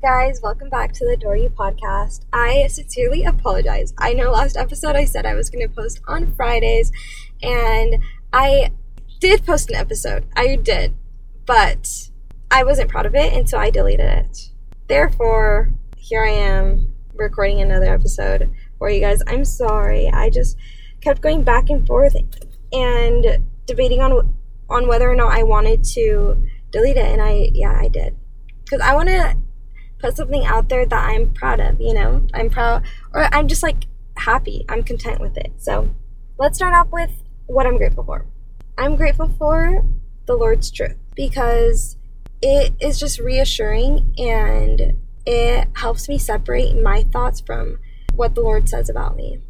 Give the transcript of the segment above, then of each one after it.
guys, welcome back to the Adore You podcast. I sincerely apologize. I know last episode I said I was going to post on Fridays, and I did post an episode. I did, but I wasn't proud of it, and so I deleted it. Therefore, here I am recording another episode for you guys. I'm sorry. I just kept going back and forth and debating on on whether or not I wanted to delete it, and I yeah I did because I want to put something out there that I'm proud of, you know? I'm proud, or I'm just like happy. I'm content with it. So let's start off with what I'm grateful for. I'm grateful for the Lord's truth because it is just reassuring and it helps me separate my thoughts from what the Lord says about me.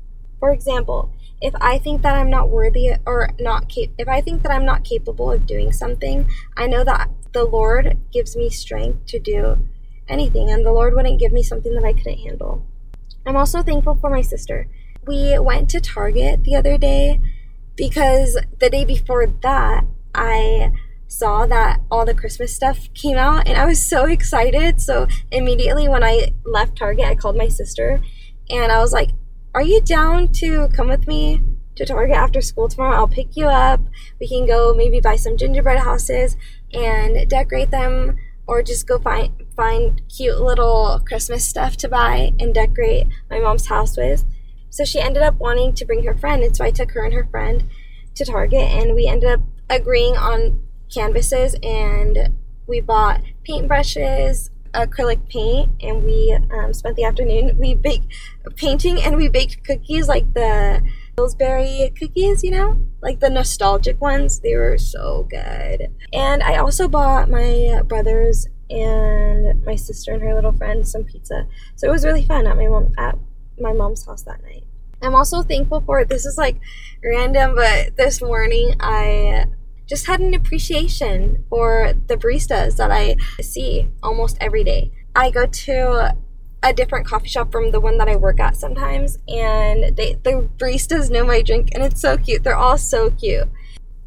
For example, if I think that I'm not worthy or not cap- if I think that I'm not capable of doing something, I know that the Lord gives me strength to do anything, and the Lord wouldn't give me something that I couldn't handle. I'm also thankful for my sister. We went to Target the other day because the day before that, I saw that all the Christmas stuff came out and I was so excited. So immediately when I left Target, I called my sister and I was like, Are you down to come with me to Target after school tomorrow? I'll pick you up. We can go maybe buy some gingerbread houses and decorate them or just go find find cute little Christmas stuff to buy and decorate my mom's house with. So she ended up wanting to bring her friend, and so I took her and her friend to Target, and we ended up agreeing on canvases, and we bought paintbrushes, acrylic paint, and we um, spent the afternoon we baked painting and we baked cookies like the Pillsbury cookies, you know, like the nostalgic ones. They were so good. And I also bought my brothers and my sister and her little friend some pizza. So it was really fun at my mom at my mom's house that night. I'm also thankful for this is like random, but this morning I just had an appreciation for the baristas that I see almost every day. I go to a different coffee shop from the one that I work at sometimes, and they the baristas know my drink, and it's so cute. They're all so cute.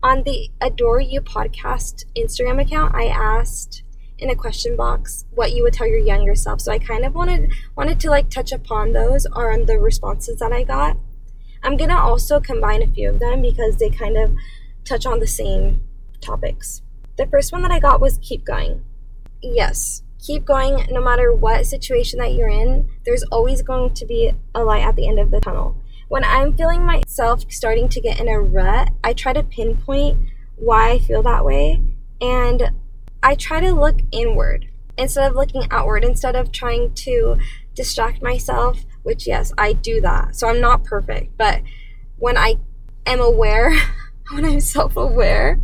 On the Adore You podcast Instagram account, I asked in a question box what you would tell your younger self. So I kind of wanted wanted to like touch upon those or on the responses that I got. I'm gonna also combine a few of them because they kind of touch on the same topics. The first one that I got was keep going. Yes, keep going no matter what situation that you're in. There's always going to be a light at the end of the tunnel. When I'm feeling myself starting to get in a rut, I try to pinpoint why I feel that way and I try to look inward instead of looking outward, instead of trying to distract myself, which, yes, I do that. So I'm not perfect, but when I am aware, when I'm self aware,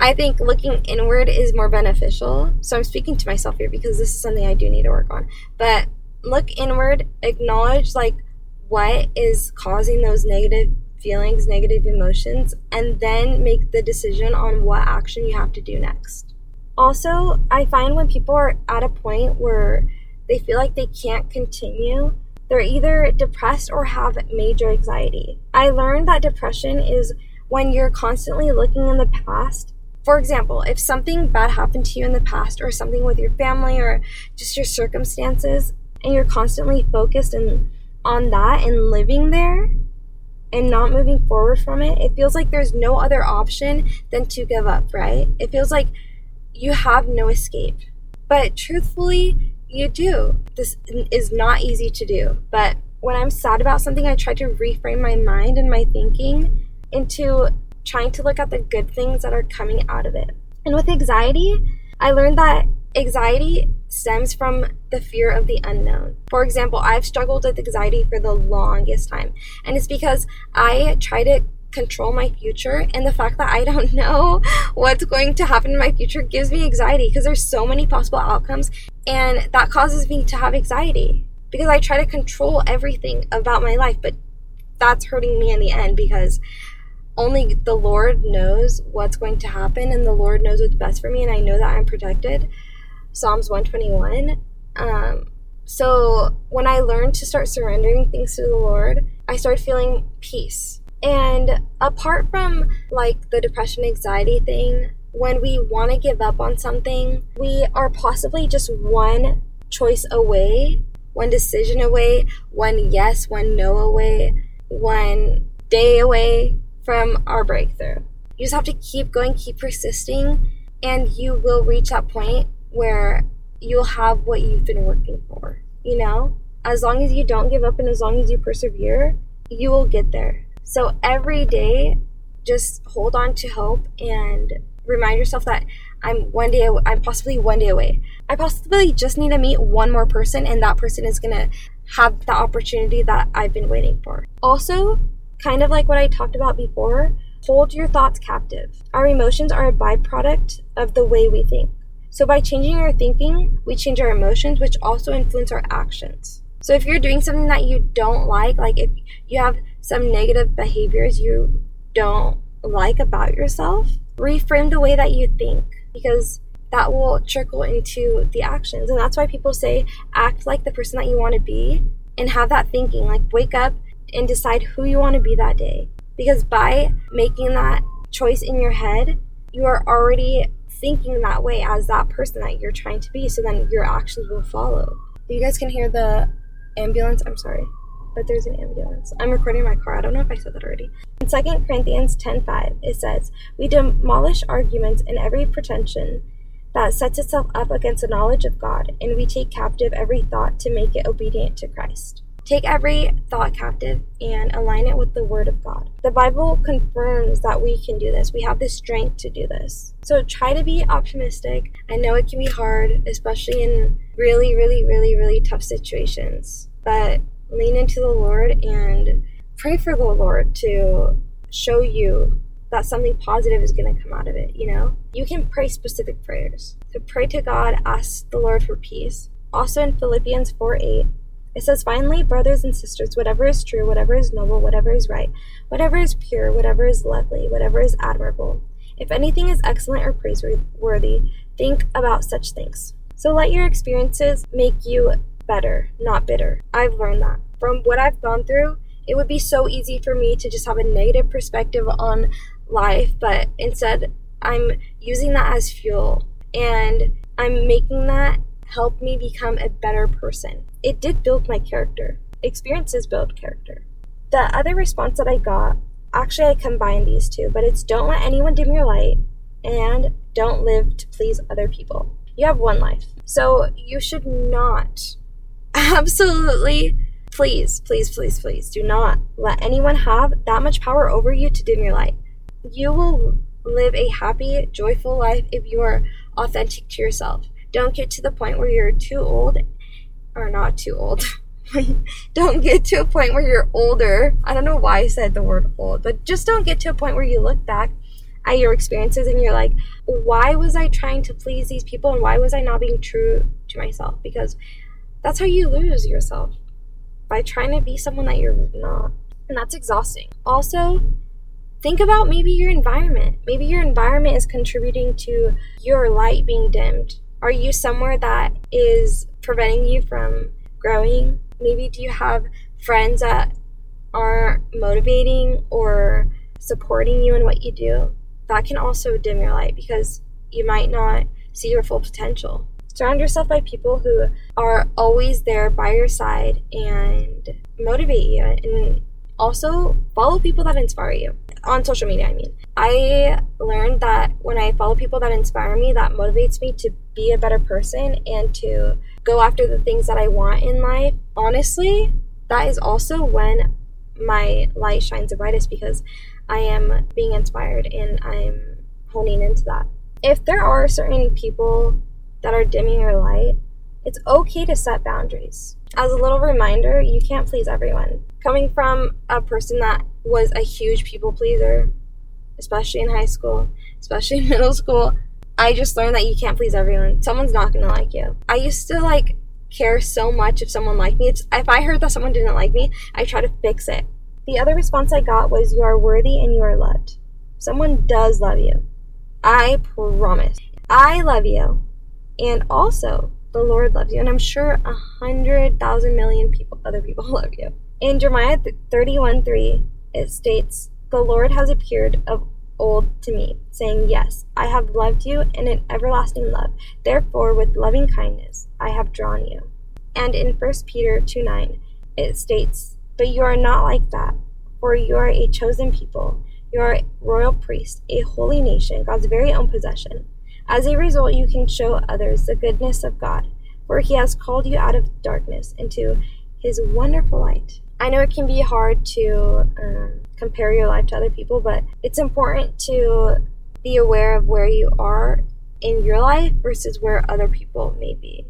I think looking inward is more beneficial. So I'm speaking to myself here because this is something I do need to work on. But look inward, acknowledge like what is causing those negative feelings, negative emotions, and then make the decision on what action you have to do next. Also, I find when people are at a point where they feel like they can't continue, they're either depressed or have major anxiety. I learned that depression is when you're constantly looking in the past. For example, if something bad happened to you in the past, or something with your family, or just your circumstances, and you're constantly focused and on that and living there and not moving forward from it, it feels like there's no other option than to give up, right? It feels like you have no escape. But truthfully, you do. This is not easy to do. But when I'm sad about something, I try to reframe my mind and my thinking into trying to look at the good things that are coming out of it. And with anxiety, I learned that anxiety stems from the fear of the unknown. For example, I've struggled with anxiety for the longest time, and it's because I try to control my future and the fact that I don't know what's going to happen in my future gives me anxiety because there's so many possible outcomes and that causes me to have anxiety because I try to control everything about my life but that's hurting me in the end because only the Lord knows what's going to happen and the Lord knows what's best for me and I know that I'm protected. Psalms 121. Um, so when I learned to start surrendering things to the Lord, I started feeling peace and apart from like the depression anxiety thing, when we want to give up on something, we are possibly just one choice away, one decision away, one yes, one no away, one day away from our breakthrough. You just have to keep going, keep persisting, and you will reach that point where you'll have what you've been working for. You know? As long as you don't give up and as long as you persevere, you will get there. So every day, just hold on to hope and remind yourself that I'm one day, I'm possibly one day away. I possibly just need to meet one more person, and that person is gonna have the opportunity that I've been waiting for. Also, kind of like what I talked about before, hold your thoughts captive. Our emotions are a byproduct of the way we think. So, by changing our thinking, we change our emotions, which also influence our actions. So, if you're doing something that you don't like, like if you have some negative behaviors you don't like about yourself, reframe the way that you think because that will trickle into the actions. And that's why people say act like the person that you want to be and have that thinking. Like, wake up and decide who you want to be that day. Because by making that choice in your head, you are already thinking that way as that person that you're trying to be. So then your actions will follow. You guys can hear the ambulance. I'm sorry, but there's an ambulance. I'm recording my car. I don't know if I said that already. In 2 Corinthians 10:5, it says, "We demolish arguments and every pretension that sets itself up against the knowledge of God, and we take captive every thought to make it obedient to Christ." Take every thought captive and align it with the Word of God. The Bible confirms that we can do this. We have the strength to do this. So try to be optimistic. I know it can be hard, especially in really, really, really, really tough situations. But lean into the Lord and pray for the Lord to show you that something positive is going to come out of it, you know? You can pray specific prayers. So pray to God, ask the Lord for peace. Also in Philippians 4 8, it says, Finally, brothers and sisters, whatever is true, whatever is noble, whatever is right, whatever is pure, whatever is lovely, whatever is admirable, if anything is excellent or praiseworthy, think about such things. So let your experiences make you better, not bitter. I've learned that. From what I've gone through, it would be so easy for me to just have a negative perspective on life, but instead, I'm using that as fuel and I'm making that help me become a better person it did build my character. Experiences build character. The other response that I got, actually, I combined these two, but it's don't let anyone dim your light and don't live to please other people. You have one life. So you should not, absolutely, please, please, please, please, do not let anyone have that much power over you to dim your light. You will live a happy, joyful life if you are authentic to yourself. Don't get to the point where you're too old or not too old. don't get to a point where you're older. I don't know why I said the word old, but just don't get to a point where you look back at your experiences and you're like, why was I trying to please these people and why was I not being true to myself? Because that's how you lose yourself by trying to be someone that you're not. And that's exhausting. Also, think about maybe your environment. Maybe your environment is contributing to your light being dimmed. Are you somewhere that is preventing you from growing? Maybe do you have friends that aren't motivating or supporting you in what you do? That can also dim your light because you might not see your full potential. Surround yourself by people who are always there by your side and motivate you and also follow people that inspire you on social media, I mean. I learned that when I follow people that inspire me, that motivates me to be a better person and to go after the things that I want in life. Honestly, that is also when my light shines the brightest because I am being inspired and I'm honing into that. If there are certain people that are dimming your light, it's okay to set boundaries. As a little reminder, you can't please everyone. Coming from a person that was a huge people pleaser, especially in high school, especially in middle school, I just learned that you can't please everyone. Someone's not gonna like you. I used to like care so much if someone liked me. If, if I heard that someone didn't like me, I try to fix it. The other response I got was, You are worthy and you are loved. Someone does love you. I promise. I love you. And also, the Lord loves you. And I'm sure a hundred thousand million people, other people love you. In Jeremiah 31 3, it states, The Lord has appeared of old to me, saying, Yes, I have loved you in an everlasting love. Therefore, with loving kindness, I have drawn you. And in 1 Peter 2 9, it states, But you are not like that, for you are a chosen people. You are a royal priest, a holy nation, God's very own possession. As a result, you can show others the goodness of God, for He has called you out of darkness into His wonderful light. I know it can be hard to um, compare your life to other people, but it's important to be aware of where you are in your life versus where other people may be.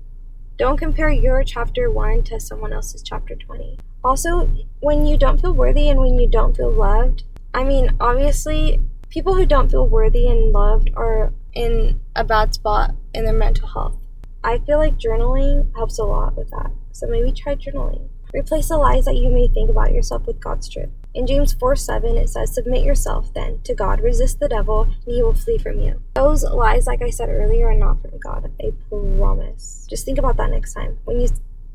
Don't compare your chapter 1 to someone else's chapter 20. Also, when you don't feel worthy and when you don't feel loved, I mean, obviously, people who don't feel worthy and loved are in a bad spot in their mental health. I feel like journaling helps a lot with that. So maybe try journaling. Replace the lies that you may think about yourself with God's truth. In James 4 7, it says, Submit yourself then to God, resist the devil, and he will flee from you. Those lies, like I said earlier, are not from God. I promise. Just think about that next time. When you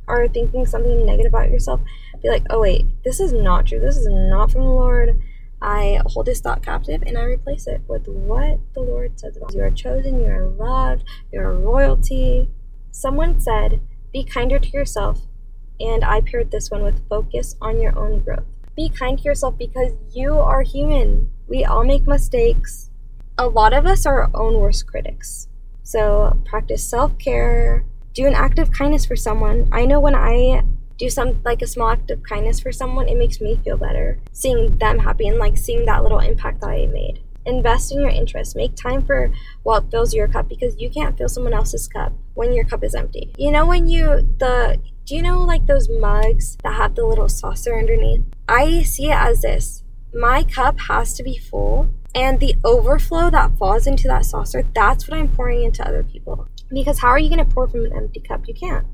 are thinking something negative about yourself, be like, oh, wait, this is not true. This is not from the Lord. I hold this thought captive and I replace it with what the Lord says about you. You are chosen, you are loved, you are royalty. Someone said, Be kinder to yourself and I paired this one with focus on your own growth. Be kind to yourself because you are human. We all make mistakes. A lot of us are our own worst critics. So practice self care, do an act of kindness for someone. I know when I do some like a small act of kindness for someone, it makes me feel better seeing them happy and like seeing that little impact that I made. Invest in your interests. Make time for what fills your cup because you can't fill someone else's cup when your cup is empty. You know when you the do you know like those mugs that have the little saucer underneath? I see it as this. My cup has to be full and the overflow that falls into that saucer, that's what I'm pouring into other people. Because how are you going to pour from an empty cup? You can't.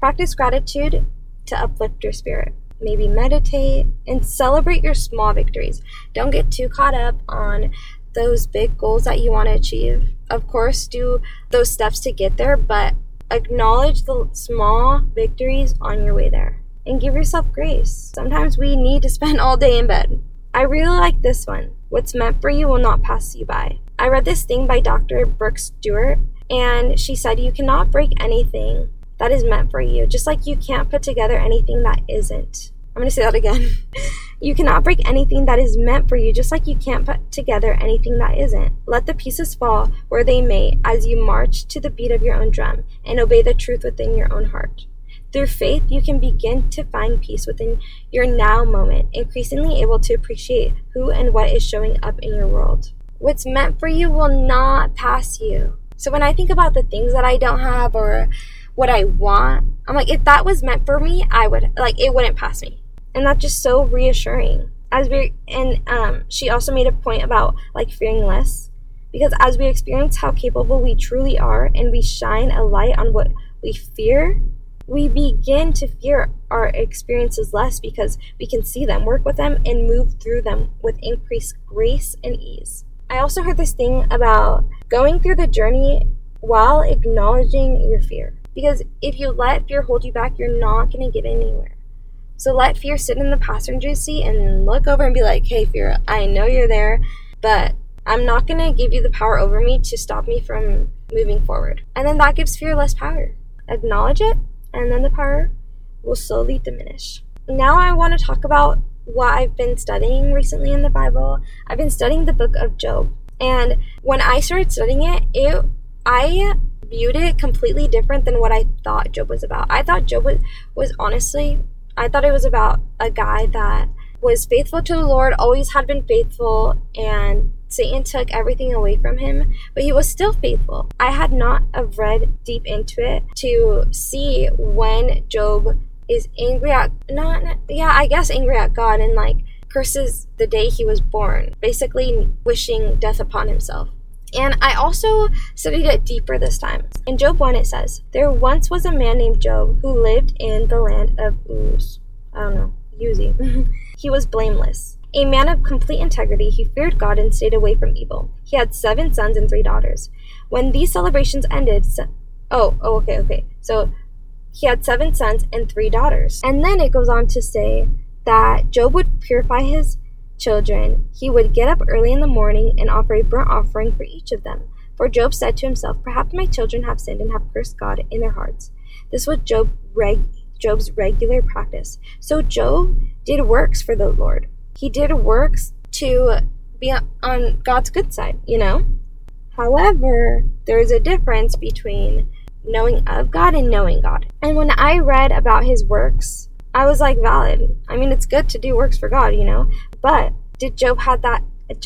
Practice gratitude to uplift your spirit. Maybe meditate and celebrate your small victories. Don't get too caught up on those big goals that you want to achieve. Of course, do those steps to get there, but Acknowledge the small victories on your way there and give yourself grace. Sometimes we need to spend all day in bed. I really like this one. What's meant for you will not pass you by. I read this thing by Dr. Brooke Stewart, and she said, You cannot break anything that is meant for you, just like you can't put together anything that isn't. I'm going to say that again. you cannot break anything that is meant for you, just like you can't put together anything that isn't. Let the pieces fall where they may as you march to the beat of your own drum and obey the truth within your own heart. Through faith, you can begin to find peace within your now moment, increasingly able to appreciate who and what is showing up in your world. What's meant for you will not pass you. So when I think about the things that I don't have or what I want, I'm like, if that was meant for me, I would, like, it wouldn't pass me. And that's just so reassuring. As we and um, she also made a point about like fearing less. Because as we experience how capable we truly are and we shine a light on what we fear we begin to fear our experiences less because we can see them work with them and move through them with increased grace and ease. I also heard this thing about going through the journey while acknowledging your fear because if you let fear hold you back you're not going to get anywhere so let fear sit in the passenger seat and look over and be like, hey, fear, I know you're there, but I'm not going to give you the power over me to stop me from moving forward. And then that gives fear less power. Acknowledge it, and then the power will slowly diminish. Now I want to talk about what I've been studying recently in the Bible. I've been studying the book of Job. And when I started studying it, it I viewed it completely different than what I thought Job was about. I thought Job was, was honestly I thought it was about a guy that was faithful to the Lord, always had been faithful, and Satan took everything away from him, but he was still faithful. I had not have read deep into it to see when Job is angry at not yeah, I guess angry at God and like curses the day he was born, basically wishing death upon himself. And I also studied it deeper this time. In Job 1, it says, There once was a man named Job who lived in the land of Uz. I don't know, Uzi. he was blameless. A man of complete integrity, he feared God and stayed away from evil. He had seven sons and three daughters. When these celebrations ended, oh, oh, okay, okay. So he had seven sons and three daughters. And then it goes on to say that Job would purify his children, he would get up early in the morning and offer a burnt offering for each of them. For Job said to himself, Perhaps my children have sinned and have cursed God in their hearts. This was Job reg- Job's regular practice. So Job did works for the Lord. He did works to be on God's good side, you know? However, there's a difference between knowing of God and knowing God. And when I read about his works, I was like, valid. I mean, it's good to do works for God, you know? But did Job have that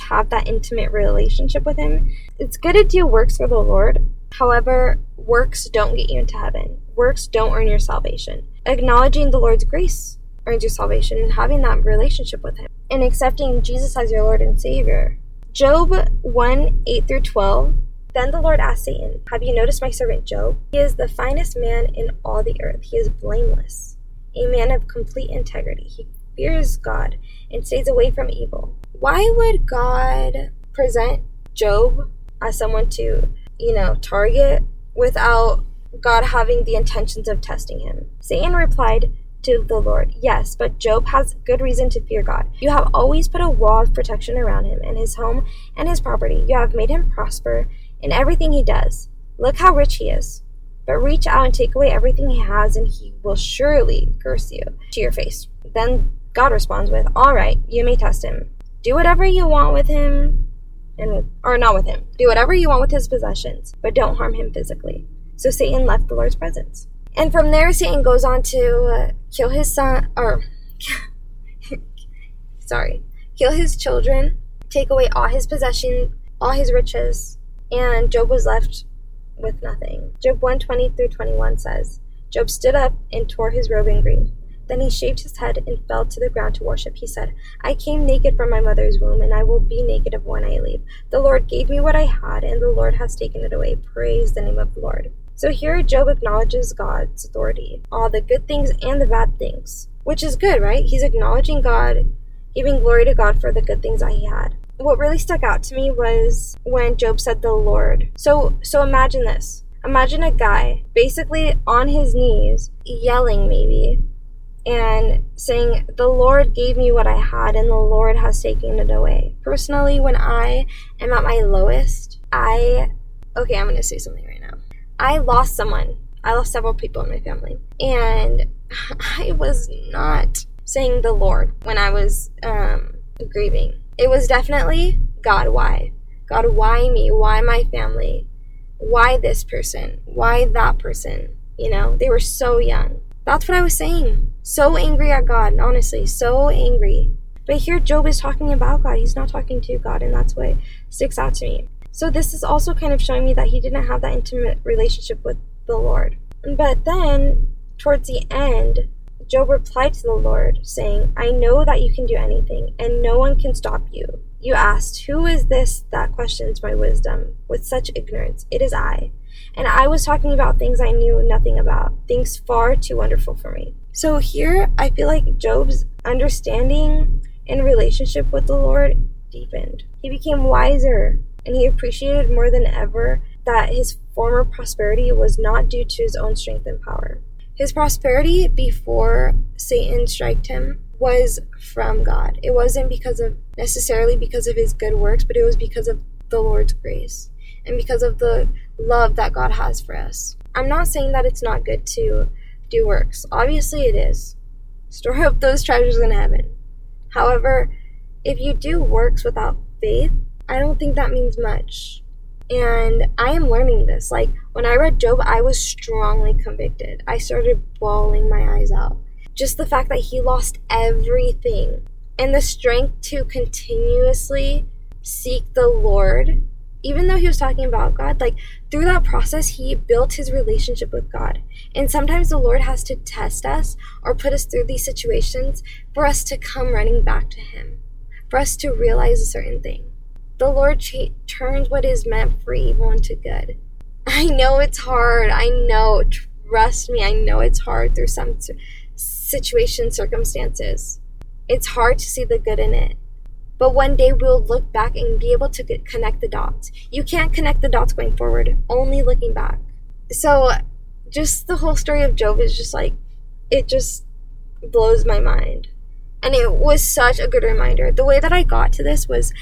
have that intimate relationship with him? It's good to do works for the Lord. However, works don't get you into heaven. Works don't earn your salvation. Acknowledging the Lord's grace earns your salvation and having that relationship with him and accepting Jesus as your Lord and Savior. Job 1 8 through 12 then the Lord asked Satan, Have you noticed my servant Job? He is the finest man in all the earth. He is blameless, a man of complete integrity. He fears God and stays away from evil. Why would God present Job as someone to, you know, target without God having the intentions of testing him? Satan replied, to the Lord. Yes, but Job has good reason to fear God. You have always put a wall of protection around him and his home and his property. You have made him prosper in everything he does. Look how rich he is. But reach out and take away everything he has, and he will surely curse you to your face. Then God responds with, All right, you may test him. Do whatever you want with him, and or not with him. Do whatever you want with his possessions, but don't harm him physically. So Satan left the Lord's presence. And from there, Satan goes on to uh, kill his son, or sorry, kill his children, take away all his possessions, all his riches, and Job was left with nothing. Job 120 through 21 says, Job stood up and tore his robe in grief. Then he shaved his head and fell to the ground to worship. He said, I came naked from my mother's womb, and I will be naked of when I leave. The Lord gave me what I had, and the Lord has taken it away. Praise the name of the Lord. So here Job acknowledges God's authority, all the good things and the bad things, which is good, right? He's acknowledging God, giving glory to God for the good things that he had what really stuck out to me was when Job said the Lord. So so imagine this. Imagine a guy basically on his knees yelling maybe and saying the Lord gave me what I had and the Lord has taken it away. Personally, when I am at my lowest, I okay, I'm to say something right now. I lost someone. I lost several people in my family. And I was not saying the Lord when I was um, grieving it was definitely God, why? God, why me? Why my family? Why this person? Why that person? You know, they were so young. That's what I was saying. So angry at God, honestly, so angry. But here Job is talking about God. He's not talking to God, and that's what sticks out to me. So this is also kind of showing me that he didn't have that intimate relationship with the Lord. But then, towards the end, Job replied to the Lord, saying, I know that you can do anything, and no one can stop you. You asked, Who is this that questions my wisdom with such ignorance? It is I. And I was talking about things I knew nothing about, things far too wonderful for me. So here, I feel like Job's understanding and relationship with the Lord deepened. He became wiser, and he appreciated more than ever that his former prosperity was not due to his own strength and power. His prosperity before Satan struck him was from God. It wasn't because of necessarily because of his good works, but it was because of the Lord's grace and because of the love that God has for us. I'm not saying that it's not good to do works. Obviously it is. Store up those treasures in heaven. However, if you do works without faith, I don't think that means much. And I am learning this. Like when I read Job, I was strongly convicted. I started bawling my eyes out. Just the fact that he lost everything and the strength to continuously seek the Lord, even though he was talking about God, like through that process, he built his relationship with God. And sometimes the Lord has to test us or put us through these situations for us to come running back to him, for us to realize a certain thing. The Lord turns what is meant for evil into good. I know it's hard. I know. Trust me, I know it's hard through some situation, circumstances. It's hard to see the good in it. But one day we'll look back and be able to connect the dots. You can't connect the dots going forward, only looking back. So, just the whole story of Job is just like, it just blows my mind. And it was such a good reminder. The way that I got to this was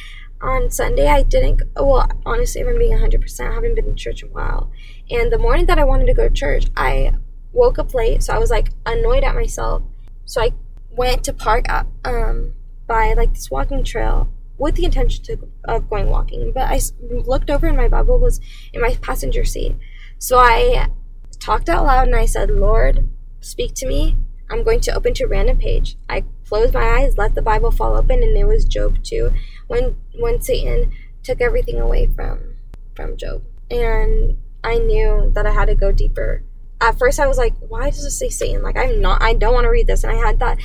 on Sunday, I didn't, well, honestly, if I'm being 100%, I haven't been in church in a while. And the morning that I wanted to go to church, I woke up late, so I was like annoyed at myself. So I went to park at, um, by like this walking trail with the intention to, of going walking. But I looked over and my Bible was in my passenger seat. So I talked out loud and I said, Lord, speak to me. I'm going to open to a random page. I closed my eyes, let the Bible fall open, and it was Job 2 when when Satan took everything away from from Job. And I knew that I had to go deeper. At first I was like, why does it say Satan? Like I'm not I don't want to read this and I had that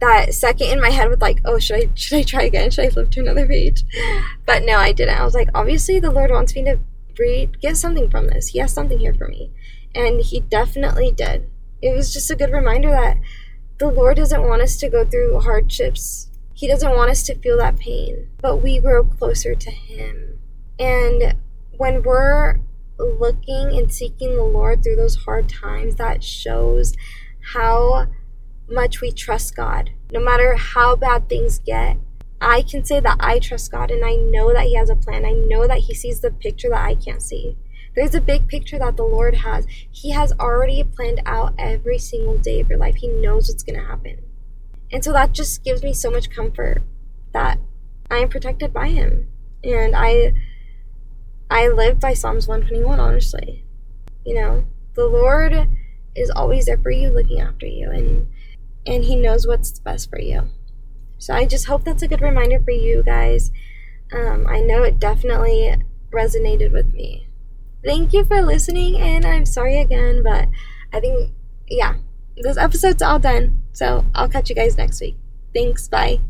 that second in my head with like, oh, should I should I try again? Should I flip to another page? But no, I didn't. I was like, obviously the Lord wants me to read, get something from this. He has something here for me. And he definitely did. It was just a good reminder that the Lord doesn't want us to go through hardships. He doesn't want us to feel that pain, but we grow closer to Him. And when we're looking and seeking the Lord through those hard times, that shows how much we trust God. No matter how bad things get, I can say that I trust God and I know that He has a plan. I know that He sees the picture that I can't see. There's a big picture that the Lord has. He has already planned out every single day of your life. He knows what's going to happen. And so that just gives me so much comfort that I am protected by him. And I I live by Psalms 121 honestly. You know, the Lord is always there for you looking after you and and he knows what's best for you. So I just hope that's a good reminder for you guys. Um, I know it definitely resonated with me thank you for listening and i'm sorry again but i think yeah this episode's all done so i'll catch you guys next week thanks bye